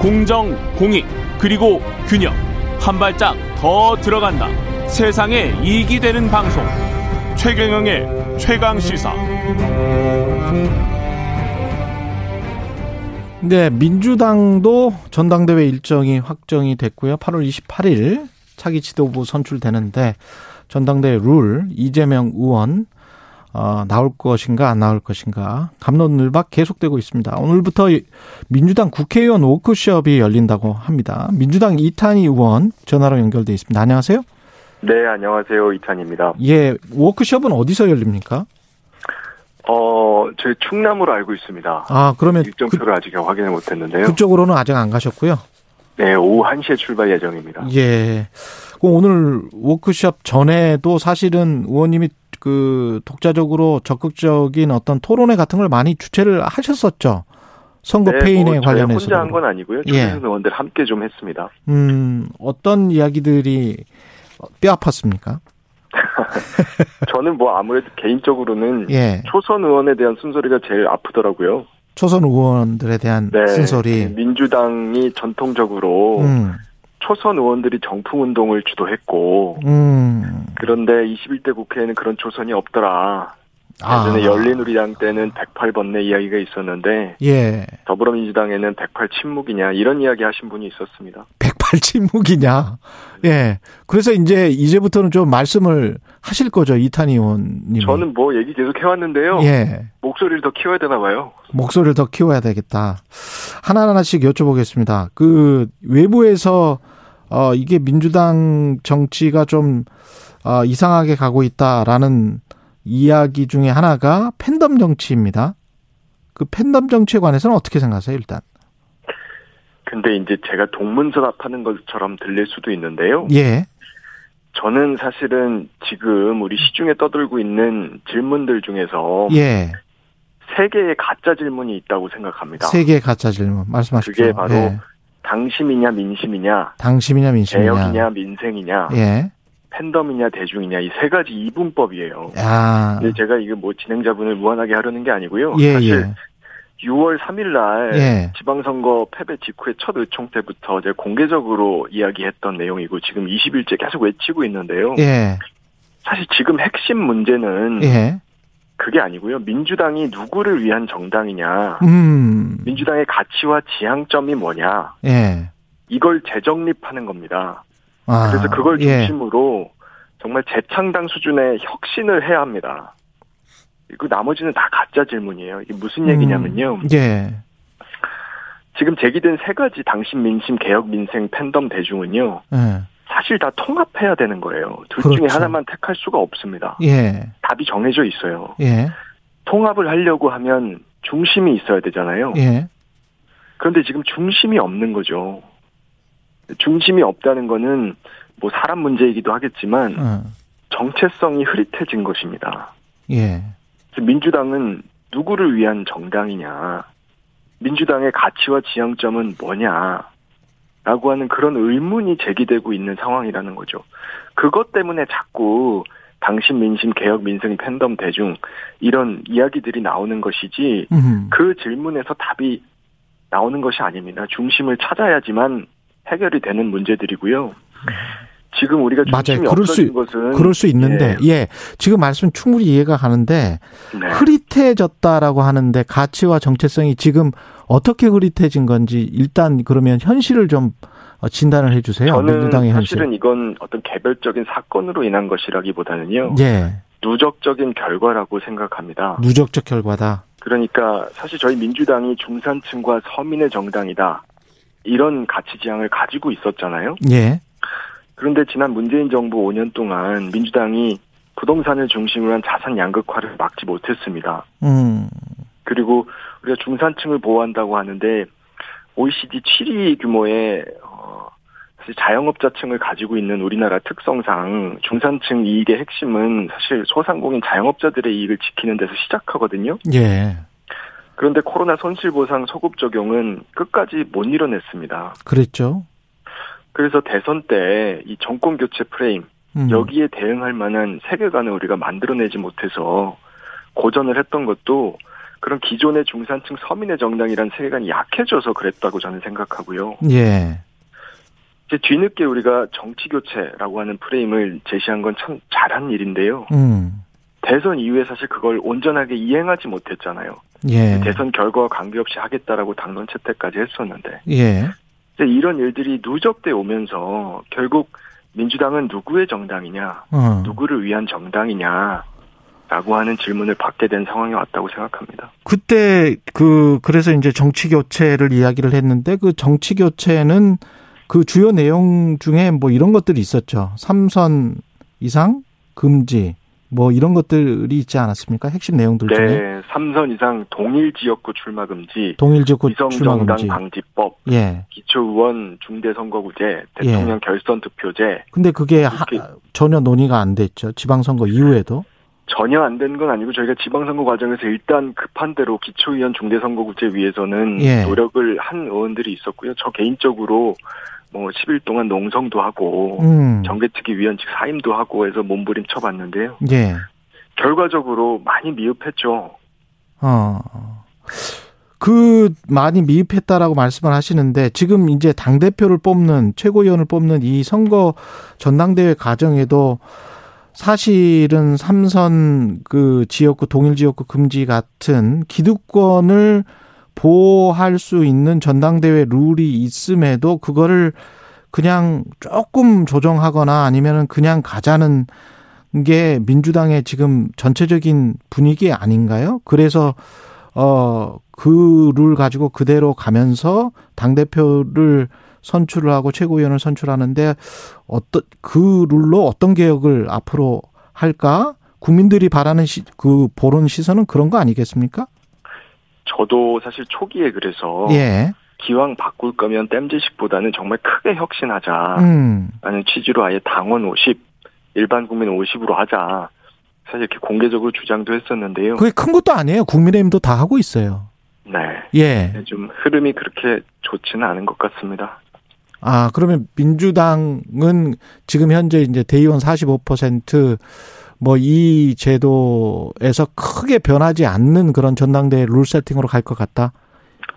공정, 공익, 그리고 균형. 한 발짝 더 들어간다. 세상에 이익이 되는 방송. 최경영의 최강 시사. 네, 민주당도 전당대회 일정이 확정이 됐고요. 8월 28일 차기 지도부 선출되는데 전당대회 룰 이재명 의원 어, 나올 것인가 안 나올 것인가 감론을박 계속되고 있습니다. 오늘부터 민주당 국회의원 워크숍이 열린다고 합니다. 민주당 이탄희 의원 전화로 연결돼 있습니다. 안녕하세요. 네, 안녕하세요. 이탄입니다. 예, 워크숍은 어디서 열립니까? 어, 저희 충남으로 알고 있습니다. 아, 그러면 일정표를 그, 아직 확인을 못 했는데요. 그쪽으로는 아직 안 가셨고요. 네, 오후 1시에 출발 예정입니다. 예. 오늘 워크숍 전에도 사실은 의원님이 그 독자적으로 적극적인 어떤 토론회 같은 걸 많이 주최를 하셨었죠. 선거 네, 페인에 뭐 관련해서. 혼자 한 건 아니고요. 예. 초선 의원들 함께 좀 했습니다. 음, 어떤 이야기들이 뼈 아팠습니까? 저는 뭐 아무래도 개인적으로는 예. 초선 의원에 대한 순소리가 제일 아프더라고요. 초선 의원들에 대한 네, 쓴소리. 민주당이 전통적으로 음, 초선 의원들이 정풍 운동을 주도했고 음. 그런데 21대 국회에는 그런 초선이 없더라. 아. 예전에 열린우리당 때는 108번내 이야기가 있었는데 예. 더불어민주당에는 108 침묵이냐 이런 이야기 하신 분이 있었습니다. 108 침묵이냐. 예. 그래서 이제 이제부터는 좀 말씀을 하실 거죠, 이탄희 의원님. 저는 뭐 얘기 계속 해왔는데요. 예. 목소리를 더 키워야 되나 봐요. 목소리를 더 키워야 되겠다. 하나하나씩 여쭤보겠습니다. 그 외부에서 어 이게 민주당 정치가 좀 어, 이상하게 가고 있다라는 이야기 중에 하나가 팬덤 정치입니다. 그 팬덤 정치에 관해서는 어떻게 생각하세요, 일단? 근데 이제 제가 동문서답하는 것처럼 들릴 수도 있는데요. 예. 저는 사실은 지금 우리 시중에 떠들고 있는 질문들 중에서 예. 세 개의 가짜 질문이 있다고 생각합니다. 세 개의 가짜 질문 말씀하십시오. 그게 바로 예. 당심이냐 민심이냐, 당심이냐 민심이냐. 개혁이냐 민생이냐, 예. 팬덤이냐 대중이냐 이 세 가지 이분법이에요. 야. 근데 제가 이거 뭐 진행자분을 무한하게 하려는 게 아니고요. 예, 사실 예. 6월 3일 날 예. 지방선거 패배 직후의 첫 의총 때부터 제가 공개적으로 이야기했던 내용이고 지금 20일째 계속 외치고 있는데요. 예. 사실 지금 핵심 문제는 예. 그게 아니고요. 민주당이 누구를 위한 정당이냐, 음. 민주당의 가치와 지향점이 뭐냐, 예. 이걸 재정립하는 겁니다. 아. 그래서 그걸 예. 중심으로 정말 재창당 수준의 혁신을 해야 합니다. 그 나머지는 다 가짜 질문이에요. 이게 무슨 얘기냐면요. 음. 예. 지금 제기된 세 가지 당신 민심 개혁 민생 팬덤 대중은요. 예. 사실 다 통합해야 되는 거예요. 둘 중에 그렇죠. 하나만 택할 수가 없습니다. 예. 답이 정해져 있어요. 예. 통합을 하려고 하면 중심이 있어야 되잖아요. 예. 그런데 지금 중심이 없는 거죠. 중심이 없다는 거는 뭐 사람 문제이기도 하겠지만 어. 정체성이 흐릿해진 것입니다. 예. 민주당은 누구를 위한 정당이냐, 민주당의 가치와 지향점은 뭐냐, 라고 하는 그런 의문이 제기되고 있는 상황이라는 거죠. 그것 때문에 자꾸 당신 민심 개혁 민생 팬덤 대중 이런 이야기들이 나오는 것이지 음. 그 질문에서 답이 나오는 것이 아닙니다. 중심을 찾아야지만 해결이 되는 문제들이고요. 지금 우리가 맞아요. 그럴 수 것은 그럴 수 있는데 예. 지금 말씀 충분히 이해가 가는데 네. 흐릿해졌다라고 하는데 가치와 정체성이 지금 어떻게 흐릿해진 건지 일단 그러면 현실을 좀 어, 진단을 해 주세요. 저는 민주당의 현실. 사실은 이건 어떤 개별적인 사건으로 인한 것이라기보다는요. 예. 누적적인 결과라고 생각합니다. 누적적 결과다. 그러니까 사실 저희 민주당이 중산층과 서민의 정당이다. 이런 가치 지향을 가지고 있었잖아요. 예. 그런데 지난 문재인 정부 5년 동안 민주당이 부동산을 중심으로 한 자산 양극화를 막지 못했습니다. 음. 그리고 우리가 중산층을 보호한다고 하는데 OECD 7위 규모의 어, 사실 자영업자층을 가지고 있는 우리나라 특성상 중산층 이익의 핵심은 사실 소상공인 자영업자들의 이익을 지키는 데서 시작하거든요. 예. 그런데 코로나 손실보상 소급 적용은 끝까지 못 이뤄냈습니다. 그랬죠. 그래서 대선 때 이 정권 교체 프레임 음. 여기에 대응할 만한 세계관을 우리가 만들어내지 못해서 고전을 했던 것도 그런 기존의 중산층 서민의 정당이란 세계관이 약해져서 그랬다고 저는 생각하고요. 예. 이제 뒤늦게 우리가 정치 교체라고 하는 프레임을 제시한 건 참 잘한 일인데요. 음. 대선 이후에 사실 그걸 온전하게 이행하지 못했잖아요. 예. 대선 결과와 관계없이 하겠다라고 당론 채택까지 했었는데 예. 이제 이런 일들이 누적돼 오면서 결국 민주당은 누구의 정당이냐, 어. 누구를 위한 정당이냐. 라고 하는 질문을 받게 된 상황이 왔다고 생각합니다. 그때 그 그래서 이제 정치 교체를 이야기를 했는데 그 정치 교체는 그 주요 내용 중에 뭐 이런 것들이 있었죠. 삼선 이상 금지 뭐 이런 것들이 있지 않았습니까? 핵심 내용들 중에 네, 3선 이상 동일 지역구 출마 금지, 동일 지역구 출마 금지. 방지법, 예. 기초 의원 중대 선거구제, 대통령 결선 투표제 근데 그게 하- 전혀 논의가 안 됐죠. 지방 선거 이후에도. 전혀 안 된 건 아니고 저희가 지방선거 과정에서 일단 급한 대로 기초의원 중대선거구제 위해서는 예. 노력을 한 의원들이 있었고요. 저 개인적으로 뭐 10일 동안 농성도 하고 음. 정개특위 위원직 사임도 하고 해서 몸부림 쳐봤는데요. 예. 결과적으로 많이 미흡했죠. 어. 그 많이 미흡했다라고 말씀을 하시는데 지금 이제 당 대표를 뽑는 최고위원을 뽑는 이 선거 전당대회 과정에도 사실은 삼선 그 지역구 동일 지역구 금지 같은 기득권을 보호할 수 있는 전당대회 룰이 있음에도 그거를 그냥 조금 조정하거나 아니면은 그냥 가자는 게 민주당의 지금 전체적인 분위기 아닌가요? 그래서 어, 그 룰 가지고 그대로 가면서 당 대표를 선출을 하고 최고위원을 선출하는데 어떤, 그 룰로 어떤 개혁을 앞으로 할까? 국민들이 바라는 시, 그 보는 시선은 그런 거 아니겠습니까? 저도 사실 초기에 그래서 예. 기왕 바꿀 거면 땜지식보다는 정말 크게 혁신하자라는 음. 취지로 아예 당원 50, 일반 국민 50으로 하자. 사실 이렇게 공개적으로 주장도 했었는데요. 그게 큰 것도 아니에요. 국민의힘도 다 하고 있어요. 네. 예. 좀 흐름이 그렇게 좋지는 않은 것 같습니다. 아, 그러면 민주당은 지금 현재 이제 대의원 45% 뭐 이 제도에서 크게 변하지 않는 그런 전당대회 룰 세팅으로 갈 것 같다?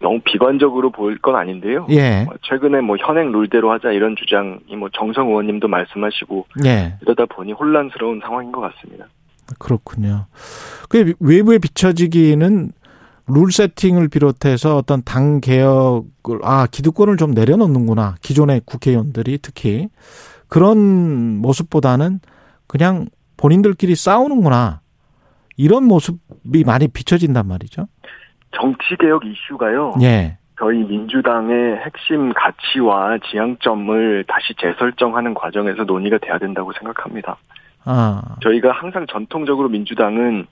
너무 비관적으로 보일 건 아닌데요. 예. 어, 최근에 뭐 현행 룰대로 하자 이런 주장이 뭐 정성 의원님도 말씀하시고 예. 이러다 보니 혼란스러운 상황인 것 같습니다. 그렇군요. 그 외부에 비춰지기는 룰 세팅을 비롯해서 어떤 당 개혁을 아 기득권을 좀 내려놓는구나 기존의 국회의원들이 특히 그런 모습보다는 그냥 본인들끼리 싸우는구나 이런 모습이 많이 비춰진단 말이죠. 정치 개혁 이슈가요. 예, 저희 민주당의 핵심 가치와 지향점을 다시 재설정하는 과정에서 논의가 돼야 된다고 생각합니다. 아, 저희가 항상 전통적으로 민주당은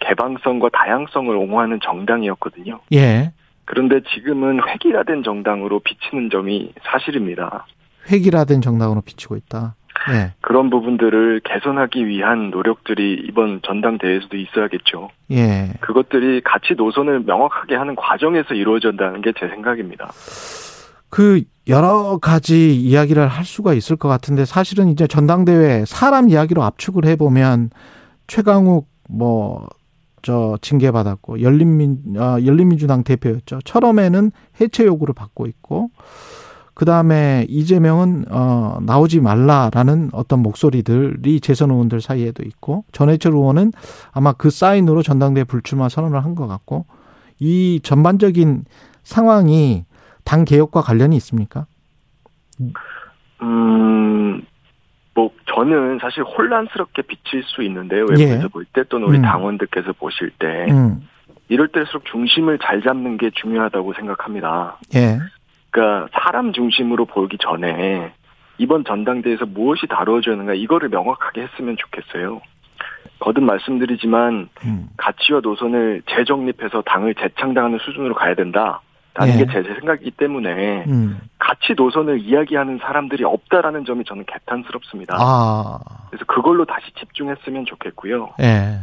개방성과 다양성을 옹호하는 정당이었거든요. 예, 그런데 지금은 획일화된 정당으로 비치는 점이 사실입니다. 획일화된 정당으로 비치고 있다. 예, 그런 부분들을 개선하기 위한 노력들이 이번 전당대회에서도 있어야겠죠. 예. 그것들이 가치 노선을 명확하게 하는 과정에서 이루어진다는 게 제 생각입니다. 그 여러 가지 이야기를 할 수가 있을 것 같은데 사실은 이제 전당대회 사람 이야기로 압축을 해보면 최강욱 뭐 저 징계 받았고 열린민 아, 열린민주당 대표였죠. 처음에는 해체 요구를 받고 있고 그 다음에 이재명은 어 나오지 말라라는 어떤 목소리들이 재선 의원들 사이에도 있고 전해철 의원은 아마 그 사인으로 전당대회 불출마 선언을 한 것 같고 이 전반적인 상황이 당 개혁과 관련이 있습니까? 음, 뭐 저는 사실 혼란스럽게 비칠 수 있는데요. 외부에서 예. 볼때 또는 우리 음. 당원들께서 보실 때 음, 이럴 때일수록 중심을 잘 잡는 게 중요하다고 생각합니다. 예, 그러니까 사람 중심으로 보기 전에 이번 전당대회에서 무엇이 다루어지는가 이거를 명확하게 했으면 좋겠어요. 거듭 말씀드리지만 음, 가치와 노선을 재정립해서 당을 재창당하는 수준으로 가야 된다. 라는 예. 게제 생각이기 때문에 음, 가치 노선을 이야기하는 사람들이 없다라는 점이 저는 개탄스럽습니다. 아, 그래서 그걸로 다시 집중했으면 좋겠고요. 예,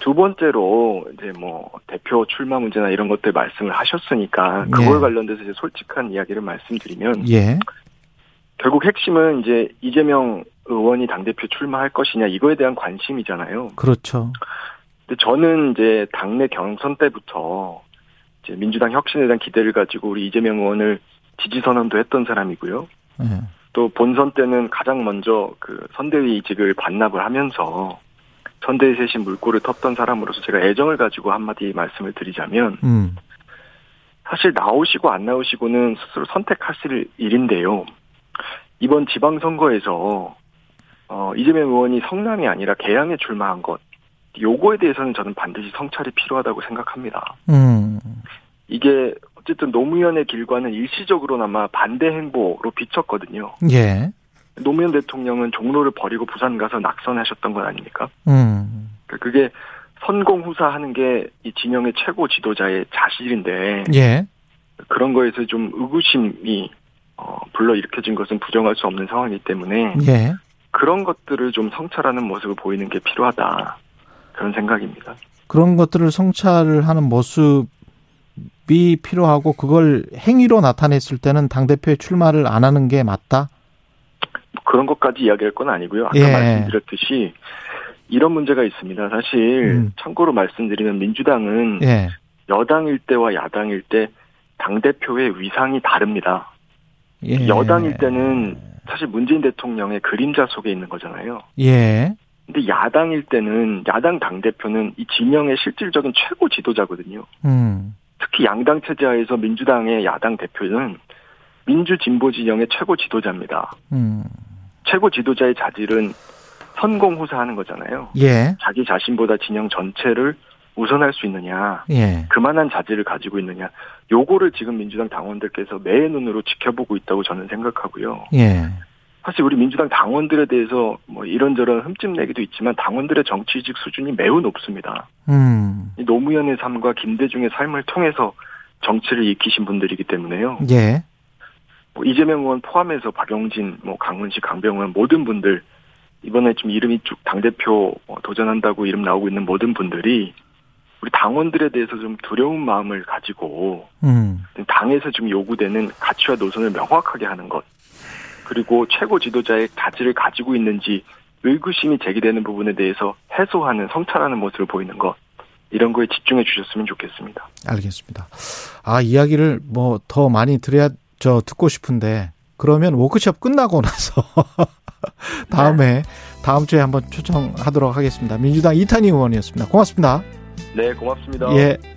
두 번째로 이제 뭐 대표 출마 문제나 이런 것들 말씀을 하셨으니까 그걸 예. 관련돼서 이제 솔직한 이야기를 말씀드리면 예, 결국 핵심은 이제 이재명 의원이 당 대표 출마할 것이냐 이거에 대한 관심이잖아요. 그렇죠. 근데 저는 이제 당내 경선 때부터 이제 민주당 혁신에 대한 기대를 가지고 우리 이재명 의원을 지지 선언도 했던 사람이고요. 예. 또 본선 때는 가장 먼저 그 선대위 이직을 반납을 하면서 쇄신 물꼬를 텄던 사람으로서 제가 애정을 가지고 한마디 말씀을 드리자면 음. 사실 나오시고 안 나오시고는 스스로 선택하실 일인데요. 이번 지방선거에서 어, 이재명 의원이 성남이 아니라 개항에 출마한 것 요거에 대해서는 저는 반드시 성찰이 필요하다고 생각합니다. 음. 이게 어쨌든 노무현의 길과는 일시적으로나마 반대 행보로 비쳤거든요. 예. 노무현 대통령은 종로를 버리고 부산 가서 낙선하셨던 건 아닙니까? 음. 그러니까 그게 선공 후사하는 게 이 진영의 최고 지도자의 자질인데 예. 그런 거에서 좀 의구심이 어, 불러 일으켜진 것은 부정할 수 없는 상황이기 때문에 예. 그런 것들을 좀 성찰하는 모습을 보이는 게 필요하다 그런 생각입니다. 그런 것들을 성찰을 하는 모습이 필요하고 그걸 행위로 나타냈을 때는 당 대표의 출마를 안 하는 게 맞다. 그런 것까지 이야기할 건 아니고요. 아까 예. 말씀드렸듯이 이런 문제가 있습니다. 사실 음. 참고로 말씀드리면 민주당은 예. 여당일 때와 야당일 때 당 대표의 위상이 다릅니다. 예. 여당일 때는 사실 문재인 대통령의 그림자 속에 있는 거잖아요. 예. 근데 야당일 때는 야당 당 대표는 이 진영의 실질적인 최고 지도자거든요. 음. 특히 양당 체제하에서 민주당의 야당 대표는 민주 진보 진영의 최고 지도자입니다. 음. 최고 지도자의 자질은 선공후사하는 거잖아요. 예. 자기 자신보다 진영 전체를 우선할 수 있느냐, 예. 그만한 자질을 가지고 있느냐, 요거를 지금 민주당 당원들께서 매의 눈으로 지켜보고 있다고 저는 생각하고요. 예. 사실 우리 민주당 당원들에 대해서 뭐 이런저런 흠집 내기도 있지만 당원들의 정치직 수준이 매우 높습니다. 음. 이 노무현의 삶과 김대중의 삶을 통해서 정치를 익히신 분들이기 때문에요. 예. 뭐 이재명 의원 포함해서 박용진, 뭐 강훈식, 강병원 모든 분들 이번에 좀 이름이 쭉 당대표 어, 도전한다고 이름 나오고 있는 모든 분들이 우리 당원들에 대해서 좀 두려운 마음을 가지고 음. 당에서 지금 요구되는 가치와 노선을 명확하게 하는 것 그리고 최고 지도자의 가치를 가지고 있는지 의구심이 제기되는 부분에 대해서 해소하는 성찰하는 모습을 보이는 것 이런 거에 집중해 주셨으면 좋겠습니다. 알겠습니다. 아, 이야기를 뭐 더 많이 들어야 저 듣고 싶은데 그러면 워크숍 끝나고 나서 다음에 다음 주에 한번 초청하도록 하겠습니다. 민주당 이탄희 의원이었습니다. 고맙습니다. 네, 고맙습니다. 예.